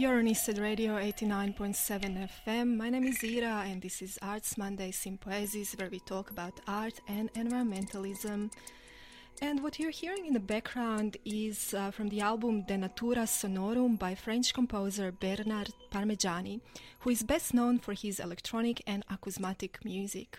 You're on Eastside Radio 89.7 FM. My name is Ira, and this is Arts Monday Sympoiesis, where we talk about art and environmentalism. And what you're hearing in the background is uh, from the album De Natura Sonorum by French composer Bernard Parmegiani, who is best known for his electronic and acousmatic music.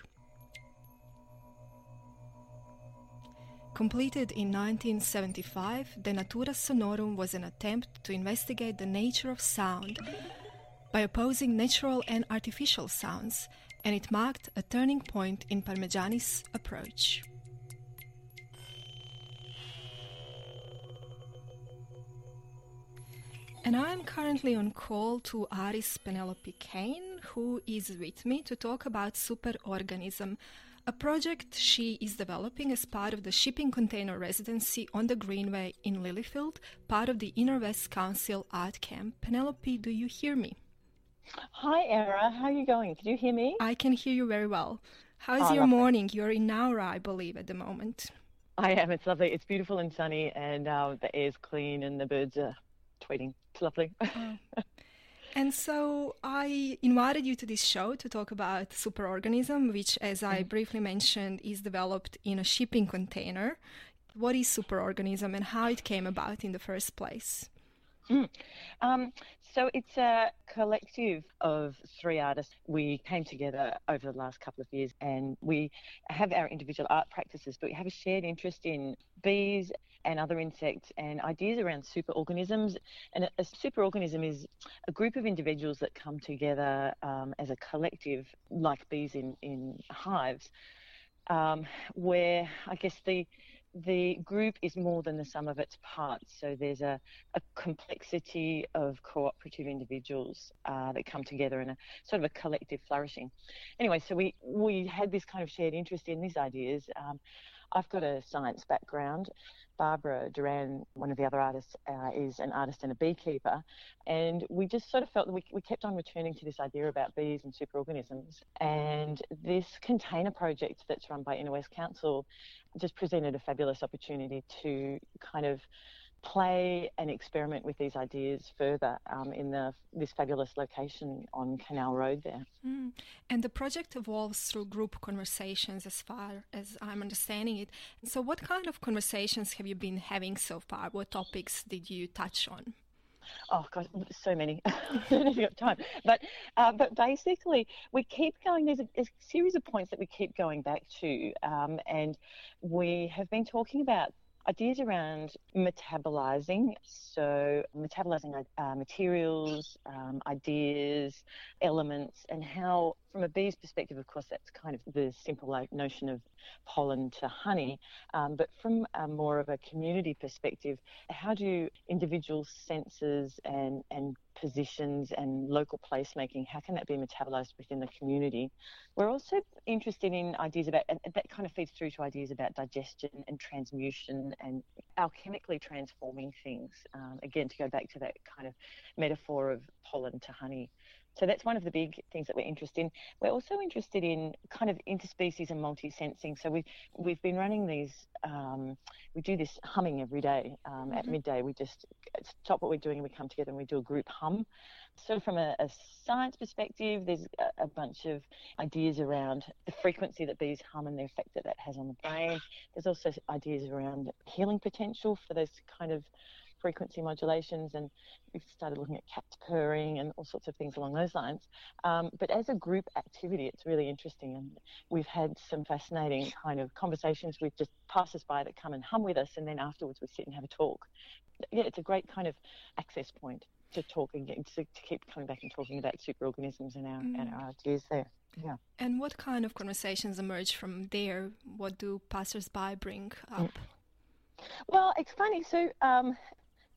Completed in 1975, De Natura Sonorum was an attempt to investigate the nature of sound by opposing natural and artificial sounds, and it marked a turning point in Parmegiani's approach. And I am currently on call to Aris Penelope Kane, who is with me to talk about superorganism, a project she is developing as part of the shipping container residency on the Greenway in Lilyfield, part of the Inner West Council Art Camp. Penelope, do you hear me? Hi, Ira. How are you going? Can you hear me? I can hear you very well. How is oh, your lovely. morning? You're in Nowra, I believe, at the moment. I am. It's lovely. It's beautiful and sunny, and uh, the air's clean, and the birds are tweeting. It's lovely. Oh. And so I invited you to this show to talk about superorganism, which, as I mm. briefly mentioned, is developed in a shipping container. What is superorganism and how it came about in the first place? Mm. Um, so it's a collective of three artists. We came together over the last couple of years and we have our individual art practices, but we have a shared interest in bees and other insects and ideas around superorganisms. And a, superorganism is a group of individuals that come together um, as a collective, like bees in, in hives, um, where I guess the the group is more than the sum of its parts. So there's a, a complexity of cooperative individuals uh, that come together in a sort of a collective flourishing. Anyway, so we, we had this kind of shared interest in these ideas. Um, I've got a science background. Barbara Duran, one of the other artists, uh, is an artist and a beekeeper. And we just sort of felt that we, we kept on returning to this idea about bees and superorganisms. And this container project that's run by Inner West Council just presented a fabulous opportunity to kind of play and experiment with these ideas further um, in the, this fabulous location on Canal Road there. Mm. And the project evolves through group conversations, as far as I'm understanding it. So, what kind of conversations have you been having so far? What topics did you touch on? Oh God, so many. I don't have time. But uh, but basically, we keep going. There's a, a, series of points that we keep going back to, um, and we have been talking about ideas around metabolizing, so metabolizing uh, materials, um, ideas, elements, and how, from a bee's perspective, of course, that's kind of the simple like, notion of pollen to honey. Um, but from a more of a community perspective, how do individual senses and, and positions and local placemaking, how can that be metabolized within the community? We're also interested in ideas about, and that kind of feeds through to ideas about digestion and transmutation and alchemically transforming things. Um, again, to go back to that kind of metaphor of pollen to honey. So that's one of the big things that we're interested in. We're also interested in kind of interspecies and multi-sensing. So we've we've been running these. Um, we do this humming every day um, mm-hmm. at midday. We just stop what we're doing and we come together and we do a group hum. So from a, a science perspective, there's a, a, bunch of ideas around the frequency that bees hum and the effect that that has on the brain. There's also ideas around healing potential for those kind of frequency modulations, and we've started looking at cats purring and all sorts of things along those lines. Um, but as a group activity, it's really interesting, and we've had some fascinating kind of conversations with just passers by that come and hum with us, and then afterwards we sit and have a talk. Yeah, it's a great kind of access point to talk and get, to, to keep coming back and talking about superorganisms and our mm. and our ideas there. Yeah. And what kind of conversations emerge from there? What do passers-by bring up? Mm. Well, it's funny. So um,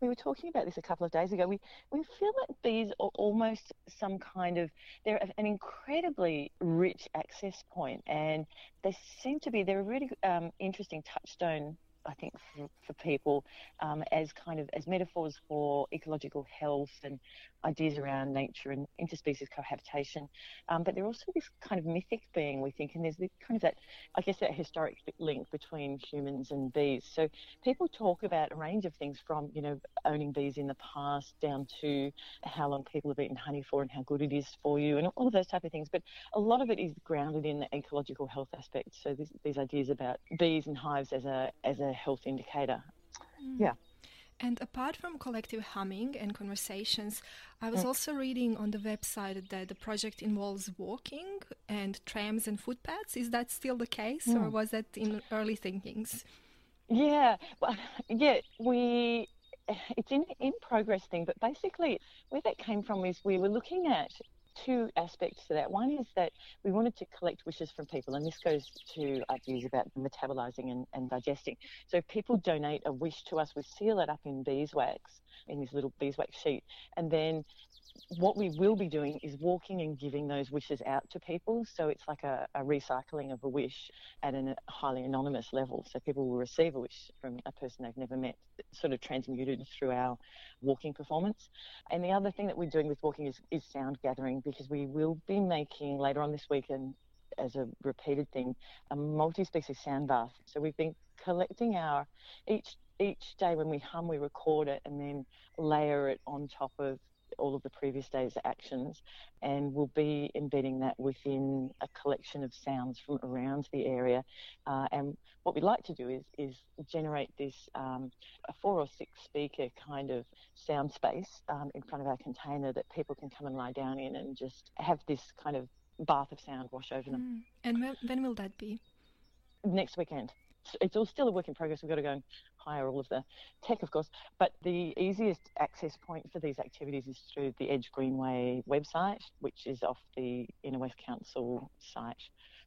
we were talking about this a couple of days ago. We we feel like bees are almost some kind of they're an incredibly rich access point, and they seem to be they're a really um, interesting touchstone I think, for, for people um, as kind of as metaphors for ecological health and ideas around nature and interspecies cohabitation. Um, but they're also this kind of mythic being, we think, and there's kind of that, I guess, that historic link between humans and bees. So people talk about a range of things from, you know, owning bees in the past down to how long people have eaten honey for and how good it is for you and all of those type of things. But a lot of it is grounded in the ecological health aspect. So this, these ideas about bees and hives as a as a health indicator. Mm. Yeah. And apart from collective humming and conversations, I was mm. also reading on the website that the project involves walking and trams and footpaths. Is that still the case, mm. or was that in early thinkings? Yeah, well, yeah, we it's in in progress thing, but basically where that came from is we were looking at two aspects to that. One is that we wanted to collect wishes from people, and this goes to ideas about metabolizing and, and digesting. So people donate a wish to us, we seal it up in beeswax, in this little beeswax sheet, and then what we will be doing is walking and giving those wishes out to people. So it's like a, a, recycling of a wish at a highly anonymous level. So people will receive a wish from a person they've never met, sort of transmuted through our walking performance. And the other thing that we're doing with walking is, is sound gathering because we will be making later on this week and as a repeated thing, a multi-species sound bath. So we've been collecting our each each day when we hum, we record it and then layer it on top of all of the previous day's actions, and we'll be embedding that within a collection of sounds from around the area. Uh, and what we'd like to do is is generate this um, a four or six speaker kind of sound space um, in front of our container that people can come and lie down in and just have this kind of bath of sound wash over them. Mm. And when, when will that be? Next weekend it's all still a work in progress. We've got to go and hire all of the tech, of course. But the easiest access point for these activities is through the Edge Greenway website, which is off the Inner West Council site.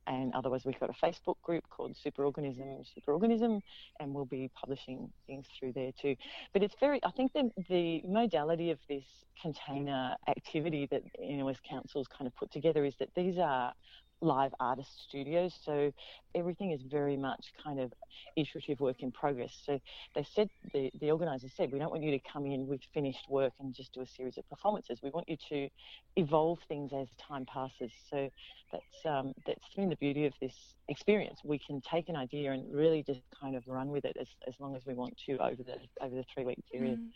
And otherwise, we've got a Facebook group called Superorganism, Superorganism, and we'll be publishing things through there too. But it's very, I think the, the modality of this container activity that Inner West Council's kind of put together is that these are live artist studios. So everything is very much kind of iterative work in progress. So they said, the, the organisers said, we don't want you to come in with finished work and just do a series of performances. We want you to evolve things as time passes. So that's um, that's been the beauty of this experience. We can take an idea and really just kind of run with it as, as long as we want to over the over the three week period. Mm.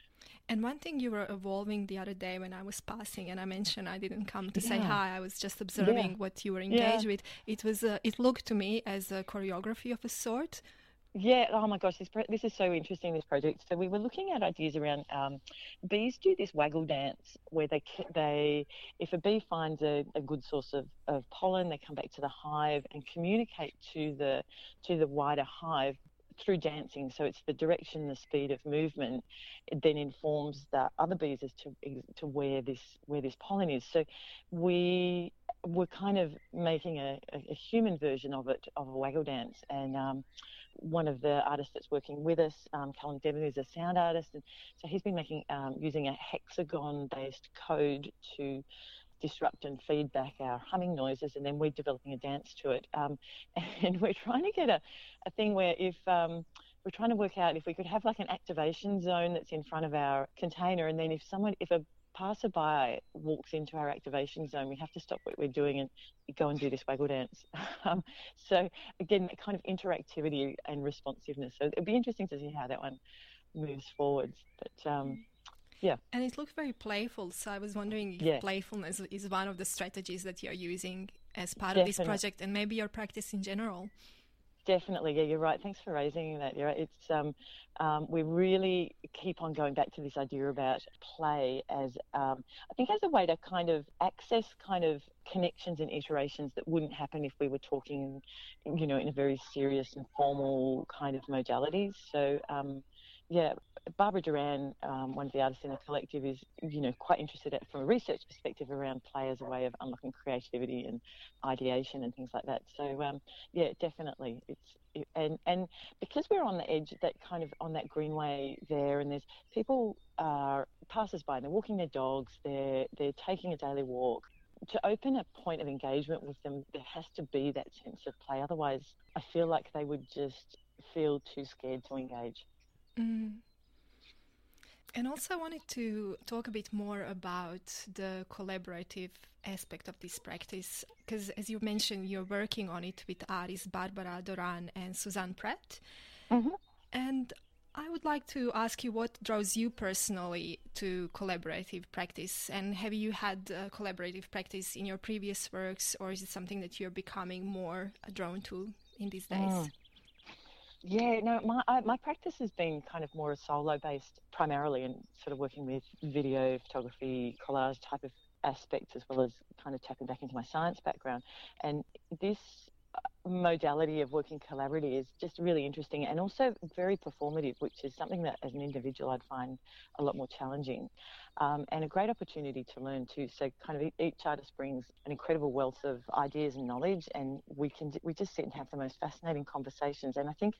And one thing you were evolving the other day when I was passing, and I mentioned I didn't come to yeah. say hi. I was just observing yeah. what you were engaged yeah. with. It was uh, it looked to me as a choreography of a sort. Yeah. Oh my gosh, this this is so interesting. This project. So we were looking at ideas around um, bees do this waggle dance where they they if a bee finds a, a good source of, of pollen, they come back to the hive and communicate to the to the wider hive through dancing. So it's the direction, the speed of movement, it then informs the other bees as to to where this where this pollen is. So we were kind of making a, a human version of it of a waggle dance, and um, one of the artists that's working with us, um, Devon, is a sound artist, and so he's been making um, using a hexagon-based code to disrupt and feedback our humming noises, and then we're developing a dance to it. Um, and we're trying to get a, a thing where if um, we're trying to work out if we could have like an activation zone that's in front of our container, and then if someone, if a passerby walks into our activation zone, we have to stop what we're doing and go and do this waggle dance. Um, so again, that kind of interactivity and responsiveness. So it'll be interesting to see how that one moves forwards. But um, yeah. And it looks very playful. So I was wondering if yeah. playfulness is one of the strategies that you're using as part Definitely. of this project and maybe your practice in general. Definitely, yeah, you're right. Thanks for raising that. Yeah, it's um, um, we really keep on going back to this idea about play as um, I think as a way to kind of access kind of connections and iterations that wouldn't happen if we were talking, you know, in a very serious and formal kind of modalities. So um, yeah, Barbara Duran, um, one of the artists in the collective, is you know quite interested at, from a research perspective around play as a way of unlocking creativity and ideation and things like that. So um, yeah, definitely, it's it, and and because we're on the edge, that kind of on that greenway there, and there's people are passers by, and they're walking their dogs, they're they're taking a daily walk. To open a point of engagement with them, there has to be that sense of play. Otherwise, I feel like they would just feel too scared to engage. Mm. And also, I wanted to talk a bit more about the collaborative aspect of this practice, because as you mentioned, you're working on it with artists Barbara Doran and Suzanne Pratt. Mm-hmm. And I would like to ask you what draws you personally to collaborative practice, and have you had collaborative practice in your previous works, or is it something that you're becoming more drawn to in these days? Mm. Yeah, no, my I, my practice has been kind of more solo based primarily, and sort of working with video, photography, collage type of aspects, as well as kind of tapping back into my science background. And this modality of working collaboratively is just really interesting and also very performative, which is something that as an individual I'd find a lot more challenging um, and a great opportunity to learn too. So, kind of each artist brings an incredible wealth of ideas and knowledge, and we can we just sit and have the most fascinating conversations. And I think,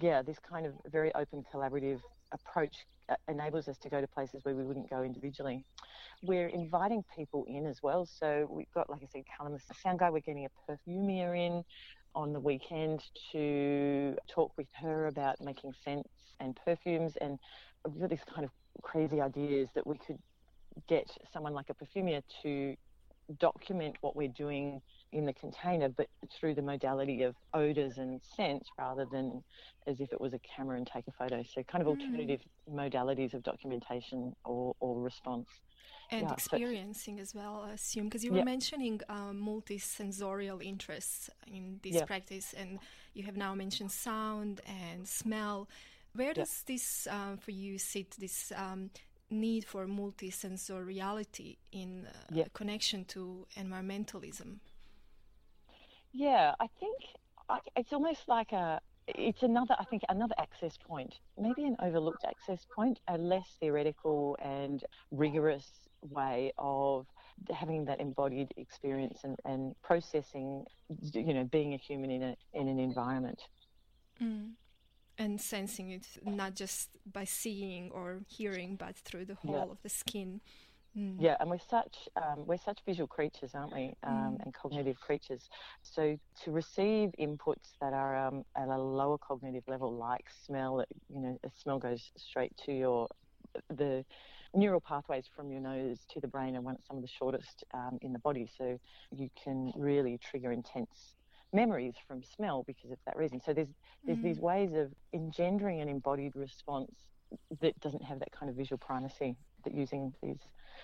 yeah, this kind of very open, collaborative approach uh, enables us to go to places where we wouldn't go individually. We're inviting people in as well. So we've got, like I said, Callum, the sound guy. We're getting a perfumier in on the weekend to talk with her about making scents and perfumes and really kind of crazy ideas that we could get someone like a perfumier to document what we're doing in the container, but through the modality of odors and scents rather than as if it was a camera and take a photo. So, kind of mm. alternative modalities of documentation or, or response. And yeah, experiencing as well, I assume, because you were mentioning um, multi-sensorial interests in this practice, and you have now mentioned sound and smell. Where does this, um, for you, sit? This um, need for multisensoriality in uh, connection to environmentalism? Yeah, I think it's almost like a. It's another, I think, another access point, maybe an overlooked access point, a less theoretical and rigorous way of having that embodied experience and, and processing, you know, being a human in a in an environment. Mm and sensing it not just by seeing or hearing but through the whole yeah. of the skin mm. yeah and we're such um, we're such visual creatures aren't we um, mm. and cognitive creatures so to receive inputs that are um, at a lower cognitive level like smell you know a smell goes straight to your the neural pathways from your nose to the brain are one some of the shortest um, in the body so you can really trigger intense memories from smell because of that reason. So there's there's mm these ways of engendering an embodied response that doesn't have that kind of visual primacy that using these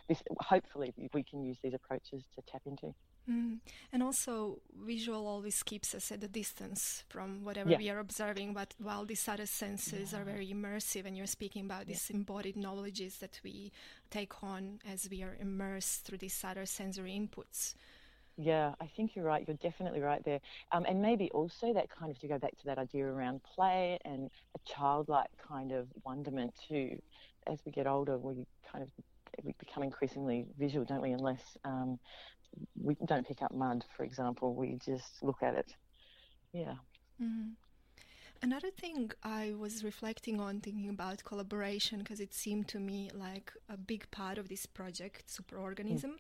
this hopefully we can use these approaches to tap into. Mm. And also, visual always keeps us at a distance from whatever yeah. we are observing. But while these other senses yeah. are very immersive, and you're speaking about yeah. these embodied knowledges that we take on as we are immersed through these other sensory inputs. Yeah, I think you're right. You're definitely right there. Um, and maybe also that kind of to go back to that idea around play and a childlike kind of wonderment too. As we get older, we kind of we become increasingly visual, don't we? Unless um, we don't pick up mud, for example, we just look at it. Yeah. Mm-hmm. Another thing I was reflecting on, thinking about collaboration, because it seemed to me like a big part of this project, Superorganism. Mm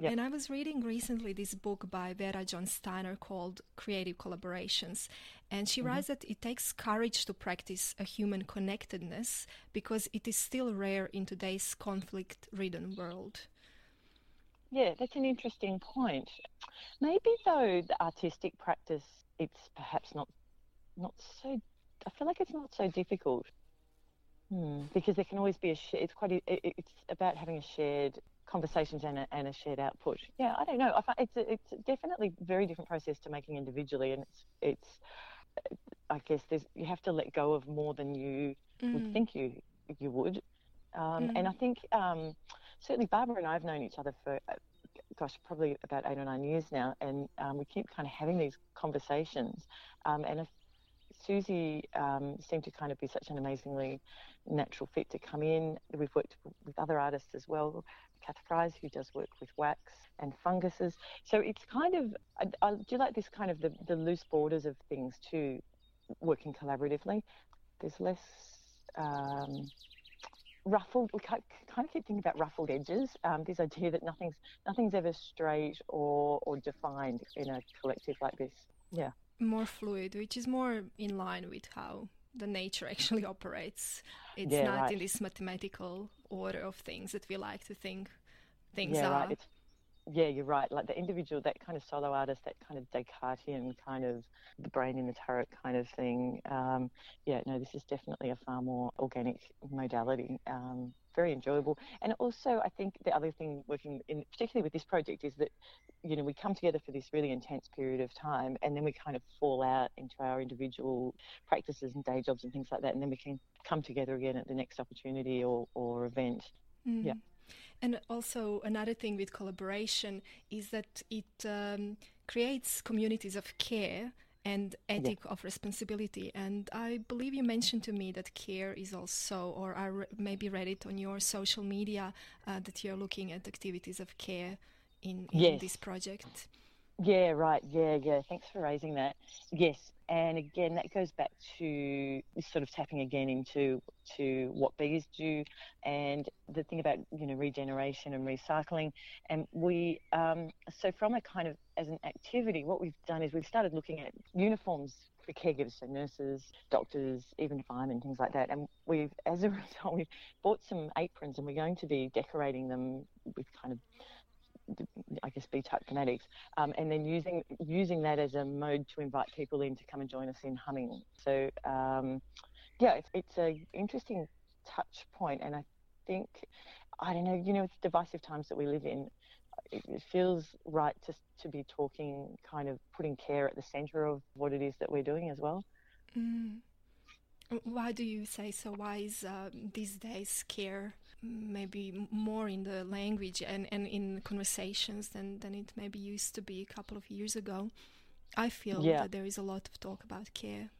Yep. And I was reading recently this book by Vera John Steiner called Creative Collaborations. And she mm-hmm. writes that it takes courage to practice a human connectedness because it is still rare in today's conflict ridden world. Yeah, that's an interesting point. Maybe though the artistic practice, it's perhaps not not so. I feel like it's not so difficult hmm. because there can always be a. It's quite. A, it's about having a shared conversations and a, and a shared output. Yeah, I don't know. I find it's a, it's definitely a very different process to making individually, and it's it's. I guess there's you have to let go of more than you mm. would think you you would, um, mm. and I think um, certainly Barbara and I have known each other for. Uh, gosh, probably about eight or nine years now, and um, we keep kind of having these conversations. Um, and if Susie um, seemed to kind of be such an amazingly natural fit to come in. We've worked with other artists as well, Kath Fries, who does work with wax and funguses. So it's kind of, I, I do like this kind of the, the loose borders of things too, working collaboratively. There's less um, ruffled. We kind of keep thinking about ruffled edges. Um, this idea that nothing's nothing's ever straight or or defined in a collective like this. Yeah. More fluid, which is more in line with how the nature actually operates. It's Yeah, not right. in this mathematical order of things that we like to think things yeah, are. right. It's, yeah, you're right. Like the individual, that kind of solo artist, that kind of Descartesian kind of the brain in the turret kind of thing. Um, yeah, no, this is definitely a far more organic modality. Um, very enjoyable. And also, I think the other thing working in, particularly with this project, is that you know we come together for this really intense period of time, and then we kind of fall out into our individual practices and day jobs and things like that, and then we can come together again at the next opportunity or, or event. Mm. Yeah. And also, another thing with collaboration is that it um, creates communities of care and ethic of responsibility. And I believe you mentioned to me that care is also, or I re- maybe read it on your social media, uh, that you're looking at activities of care in, in Yes. this project. Yeah, right. Yeah, yeah. Thanks for raising that. Yes, and again, that goes back to sort of tapping again into to what bees do, and the thing about you know regeneration and recycling. And we um, so from a kind of as an activity, what we've done is we've started looking at uniforms for caregivers, so nurses, doctors, even firemen, things like that. And we've, as a result, we've bought some aprons, and we're going to be decorating them with kind of I guess B-type thematics, um, and then using using that as a mode to invite people in to come and join us in humming. So um, yeah, it's it's a interesting touch point, and I think I don't know, you know, it's divisive times that we live in. It, it feels right to to be talking, kind of putting care at the centre of what it is that we're doing as well. Mm. Why do you say so? Why is uh, these days care maybe more in the language and, and in conversations than, than it maybe used to be a couple of years ago? I feel Yeah. that there is a lot of talk about care.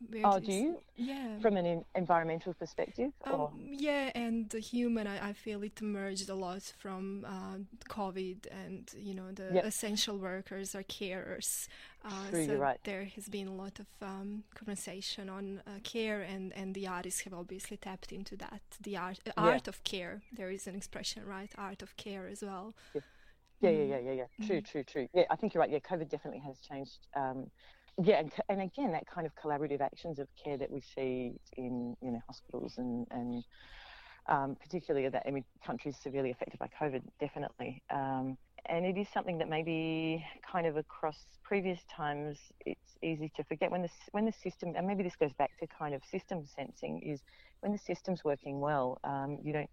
Where Oh, do you? Yeah. From an environmental perspective, or Um, yeah, and the human, I, I feel it emerged a lot from uh, COVID, and you know the Yep. essential workers or carers. Uh, True, so right. there has been a lot of um, conversation on uh, care, and, and the artists have obviously tapped into that. The art, uh, Yeah. art of care. There is an expression, right? Art of care as well. Yeah, yeah, Mm. yeah, yeah, yeah. True, true, true. Yeah, I think you're right. Yeah, COVID definitely has changed. Um, yeah, and, and again, that kind of collaborative actions of care that we see in you know hospitals and and um, particularly that I mean countries severely affected by COVID, definitely. Um, and it is something that maybe kind of across previous times it's easy to forget when the when the system and maybe this goes back to kind of system sensing is when the system's working well, um, you don't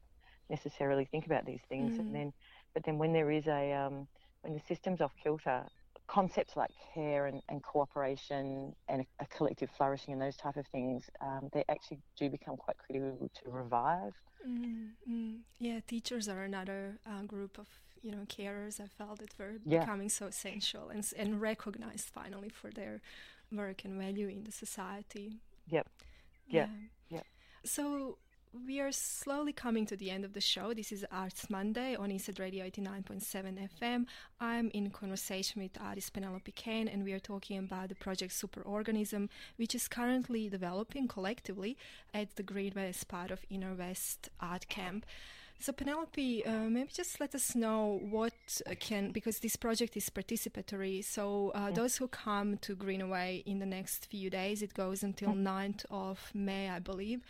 necessarily think about these things, Mm. and then but then when there is a um, when the system's off kilter, concepts like care and, and cooperation and a, a collective flourishing and those type of things, um, they actually do become quite critical to revive. Mm, mm. Yeah, teachers are another uh, group of you know carers. I felt that were Yeah. becoming so essential and and recognized finally for their work and value in the society. Yep. Yeah. Yep. So we are slowly coming to the end of the show. This is Arts Monday on Eastside Radio 89.7 FM. I'm in conversation with artist Penelope Kane, and we are talking about the project Superorganism, which is currently developing collectively at the Greenway as part of Inner West Art Camp. So Penelope, uh, maybe just let us know what can because this project is participatory. So uh, those who come to Greenway in the next few days, it goes until 9th of May, I believe.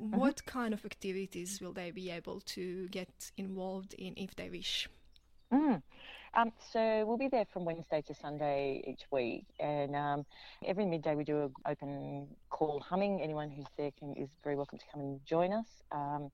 What kind of activities will they be able to get involved in if they wish? Mm. Um, so we'll be there from Wednesday to Sunday each week, and um, every midday we do an open call humming. Anyone who's there can, is very welcome to come and join us. Um,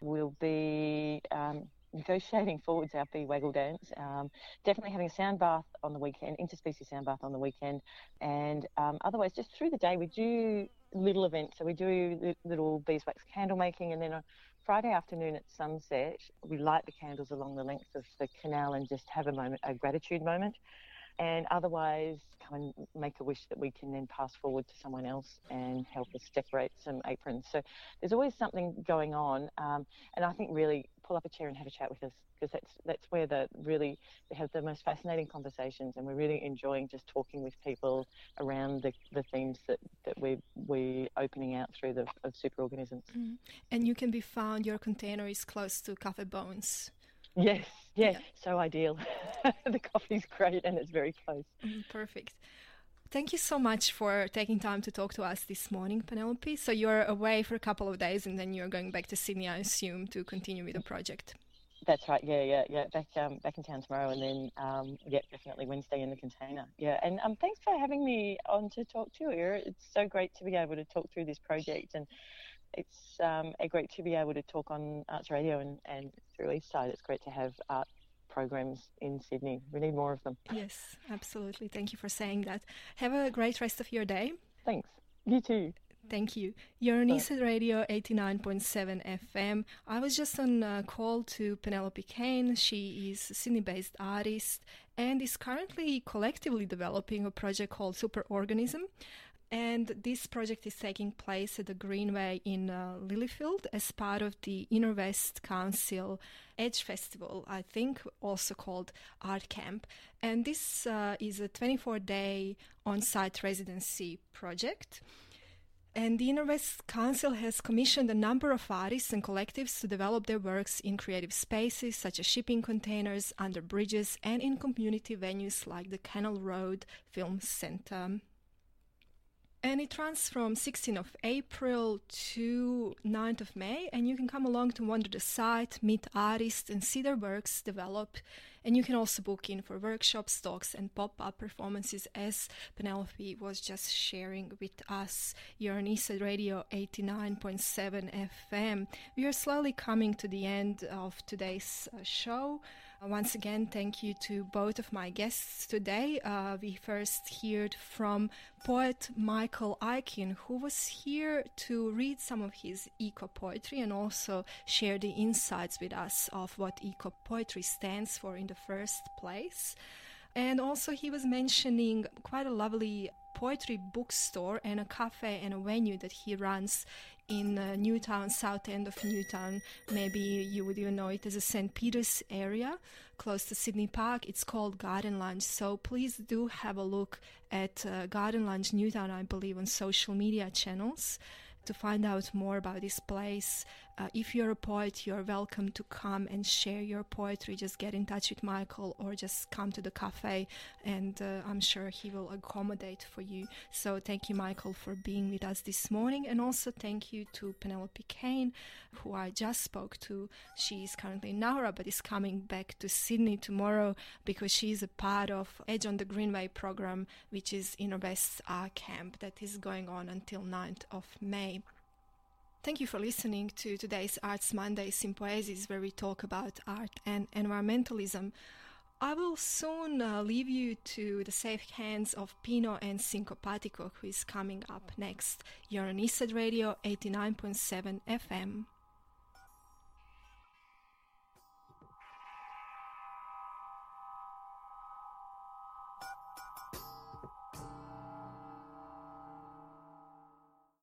we'll be um, negotiating forwards our bee waggle dance. Um, definitely having a sound bath on the weekend, interspecies sound bath on the weekend, and um, otherwise just through the day we do little events. So we do little beeswax candle making, and then on Friday afternoon at sunset we light the candles along the length of the canal and just have a moment, a gratitude moment. And otherwise come and make a wish that we can then pass forward to someone else and help us decorate some aprons. So there's always something going on, um, and I think really pull up a chair and have a chat with us because that's that's where the really they have the most fascinating conversations, and we're really enjoying just talking with people around the, the themes that, that we we opening out through the of superorganisms. Mm. And you can be found. Your container is close to Cafe Bones. Yes, yeah, yeah. so ideal. the coffee's great and it's very close. Mm, perfect. Thank you so much for taking time to talk to us this morning, Penelope. So you're away for a couple of days and then you're going back to Sydney, I assume, to continue with the project. That's right. Yeah, yeah, yeah. Back um, back in town tomorrow, and then um, yeah, definitely Wednesday in the container. Yeah, and um, thanks for having me on to talk to you. It's so great to be able to talk through this project, and it's um, great to be able to talk on Arts Radio and, and through Eastside. It's great to have art programs in Sydney. We need more of them. Yes, absolutely. Thank you for saying that. Have a great rest of your day. Thanks. You too. Thank you. You're on Eastside Radio 89.7 FM. I was just on a call to Penelope Kane. She is a Sydney based artist and is currently collectively developing a project called Superorganism. And this project is taking place at the Greenway in uh, Lilyfield as part of the Inner West Council Edge Festival, I think also called Art Camp. And this uh, is a 24 day on site residency project. And the Inner West Council has commissioned a number of artists and collectives to develop their works in creative spaces such as shipping containers, under bridges, and in community venues like the Canal Road Film Centre and it runs from 16th of April to 9th of May and you can come along to wander the site, meet artists and see their works develop and you can also book in for workshops, talks and pop-up performances as Penelope was just sharing with us here on Eastside Radio 89.7 FM. We are slowly coming to the end of today's show. Uh, once again, thank you to both of my guests today. Uh, we first heard from poet Michael Aikin, who was here to read some of his eco poetry and also share the insights with us of what eco poetry stands for in the first place. And also, he was mentioning quite a lovely poetry bookstore and a cafe and a venue that he runs in uh, Newtown, south end of Newtown. Maybe you would even know it as a St. Peter's area close to Sydney Park. It's called Garden Lunch. So please do have a look at uh, Garden Lunch Newtown, I believe, on social media channels to find out more about this place. Uh, if you're a poet, you're welcome to come and share your poetry. Just get in touch with Michael or just come to the cafe, and uh, I'm sure he will accommodate for you. So, thank you, Michael, for being with us this morning. And also, thank you to Penelope Kane, who I just spoke to. She is currently in Nowra but is coming back to Sydney tomorrow because she is a part of Edge on the Greenway program, which is Inner West Art Camp that is going on until 9th of May. Thank you for listening to today's Arts Monday Sympoiesis, where we talk about art and environmentalism. I will soon uh, leave you to the safe hands of Pino and Syncopatico, who is coming up next. You're on Eastside Radio 89.7 FM.